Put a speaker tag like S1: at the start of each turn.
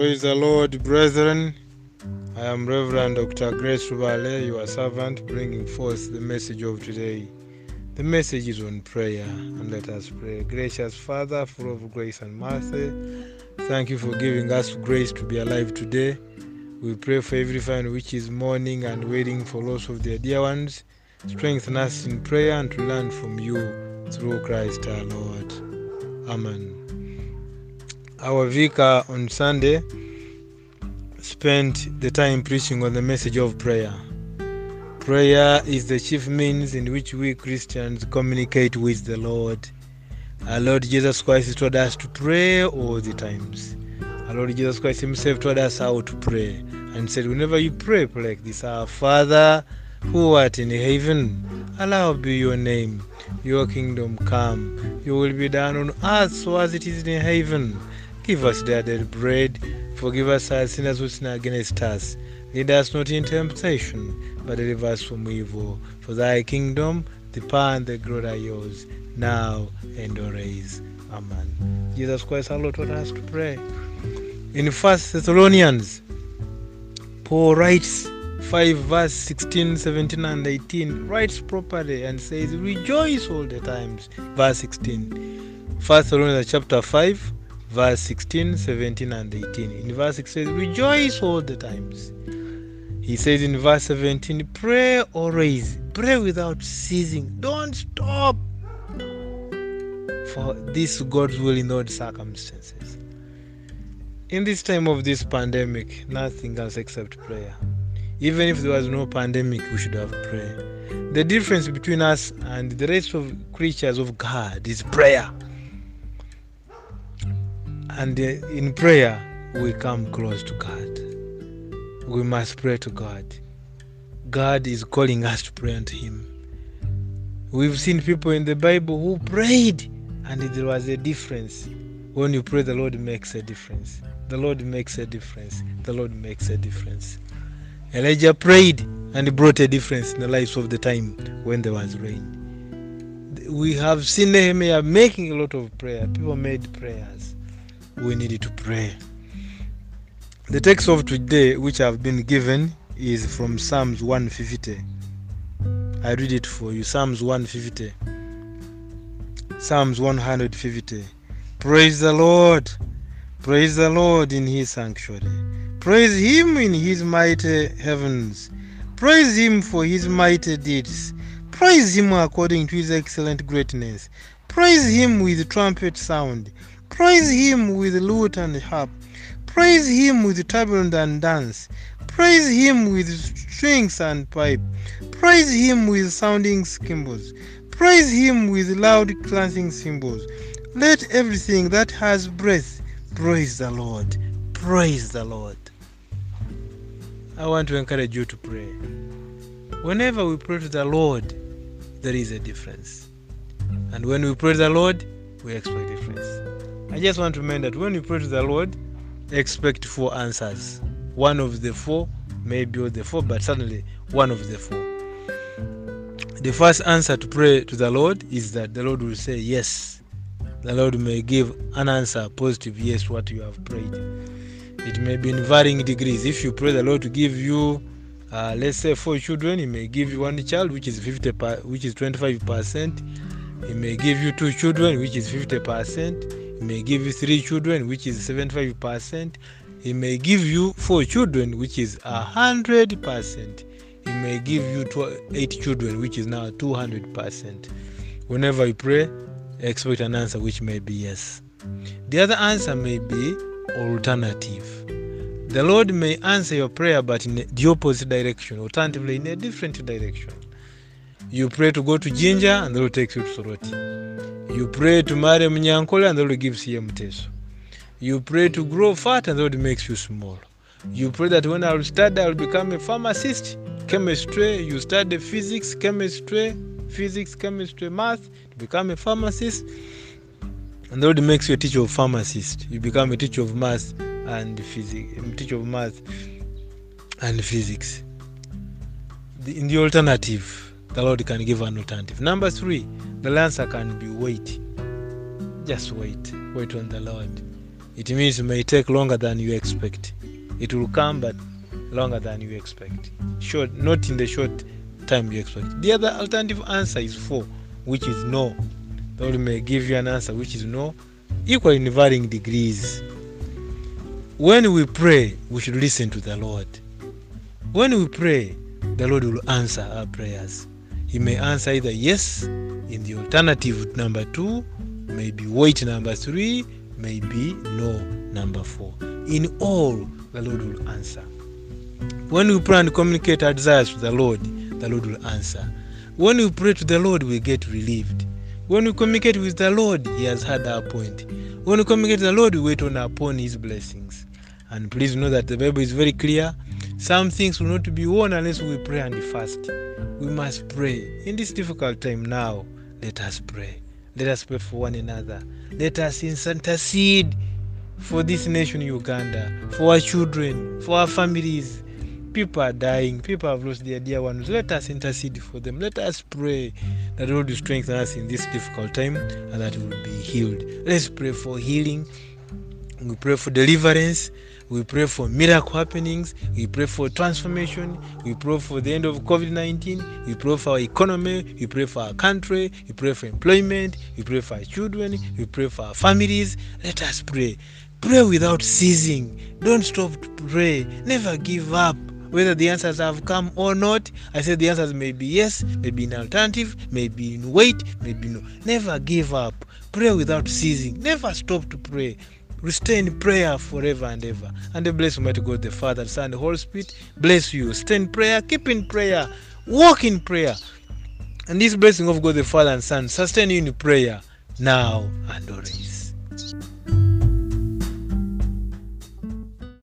S1: Praise the Lord, brethren. I am Reverend Dr. Grace Rubale, your servant, bringing forth the message of today. The message is on prayer, and let us pray. Gracious Father, full of grace and mercy, thank you for giving us grace to be alive today. We pray for every family which is mourning and waiting for loss of their dear ones. Strengthen us in prayer and to learn from you through Christ our Lord. Amen. Our vicar on Sunday spent the time preaching on the message of prayer. Prayer is the chief means in which we Christians communicate with the Lord. Our Lord Jesus Christ told us to pray all the times. Our Lord Jesus Christ Himself told us how to pray and said, Whenever you pray, pray like this Our Father who art in heaven, hallowed be your name. Your kingdom come. Your will be done on earth so as it is in heaven. Give us our daily bread. Forgive us our sins who sin against us. Lead us not into temptation, but deliver us from evil. For thy kingdom, the power and the glory are yours, now and always. Amen. Jesus Christ our Lord taught us to pray. In First Thessalonians, Paul writes 5 verse 16, 17, and 18, writes properly and says, Rejoice all the times. Verse 16. First Thessalonians chapter 5, verse 16, 17, and 18. In verse 6 says, Rejoice all the times. He says in verse 17, Pray always, pray without ceasing, don't stop. For this God's will in all circumstances. In this time of this pandemic, nothing else except prayer. Even if there was no pandemic, we should have prayer. The difference between us and the rest of creatures of God is prayer. And uh, in prayer, we come close to God. We must pray to God. God is calling us to pray unto Him. We've seen people in the Bible who prayed, and there was a difference. When you pray, the Lord makes a difference. The Lord makes a difference. The Lord makes a difference. Elijah prayed and brought a difference in the lives of the time when there was rain. We have seen Nehemiah making a lot of prayer. People made prayers. We needed to pray. The text of today, which I've been given, is from Psalms 150. I read it for you. Psalms 150. Psalms 150. Praise the Lord. Praise the Lord in his sanctuary. Praise him in his mighty heavens. Praise him for his mighty deeds. Praise him according to his excellent greatness. Praise him with trumpet sound. Praise him with lute and harp. Praise him with tablet and dance. Praise him with strings and pipe. Praise him with sounding cymbals. Praise him with loud clanging cymbals. Let everything that has breath praise the Lord. Praise the Lord. I want to encourage you to pray. Whenever we pray to the Lord, there is a difference. And when we pray to the Lord, we expect difference. I just want to remind that when you pray to the Lord, expect four answers. One of the four, maybe all the four, but certainly one of the four. The first answer to pray to the Lord is that the Lord will say yes. The Lord may give an answer, positive yes, what you have prayed. It may be in varying degrees. If you pray the Lord to give you, uh, let's say, four children, He may give you one child, which is fifty, per, which is twenty-five percent. He may give you two children, which is fifty percent. He may give you three children, which is seventy-five percent. He may give you four children, which is a hundred percent. He may give you eight children, which is now two hundred percent. Whenever you pray, expect an answer which may be yes. The other answer may be alternative. The Lord may answer your prayer, but in the opposite direction, alternatively, in a different direction. You pray to go to Jinja, and the Lord takes you to Soroti. You pray to marry Munyankole, and the Lord gives you Mteso. You pray to grow fat, and the Lord makes you small. You pray that when I'll study, I'll become a pharmacist, chemistry. You study physics, chemistry, physics, chemistry, math, to become a pharmacist. And the Lord makes you a teacher of pharmacist. You become a teacher of math and physics, teacher of math and physics. The, in the alternative, the Lord can give an alternative. Number three, the answer can be wait. Just wait. Wait on the Lord. it means it may take longer than you expect. It will come, but longer than you expect. Short, not in the short time you expect. The other alternative answer is four, which is no. The Lord may give you an answer which is no, equal in varying degrees. When we pray, we should listen to the Lord. When we pray, the Lord will answer our prayers. He may answer either yes in the alternative number two, maybe wait number three, maybe no number four. In all, the Lord will answer. When we pray and communicate our desires to the Lord, the Lord will answer. When we pray to the Lord, we get relieved. When we communicate with the Lord, He has heard our point. When we communicate to the Lord, we wait on upon His blessings. And please know that the Bible is very clear. Some things will not be won unless we pray and fast. We must pray. In this difficult time now, let us pray. Let us pray for one another. Let us intercede for this nation, Uganda, for our children, for our families. People are dying. People have lost their dear ones. Let us intercede for them. Let us pray that Lord will strengthen us in this difficult time and that we will be healed. Let's pray for healing. We pray for deliverance. We pray for miracle happenings. We pray for transformation. We pray for the end of COVID 19. We pray for our economy. We pray for our country. We pray for employment. We pray for our children. We pray for our families. Let us pray. Pray without ceasing. Don't stop to pray. Never give up. Whether the answers have come or not, I said the answers may be yes, may be in alternative, may be in wait, maybe no. Never give up. Pray without ceasing. Never stop to pray. We stay in prayer forever and ever. And the bless Almighty God, the Father, the Son, the Holy Spirit bless you. Stay in prayer, keep in prayer, walk in prayer. And this blessing of God, the Father and Son, sustain you in prayer now and always.